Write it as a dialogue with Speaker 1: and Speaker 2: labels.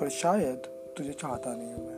Speaker 1: पर शायद तुझे चाहता नहीं हूँ मैं।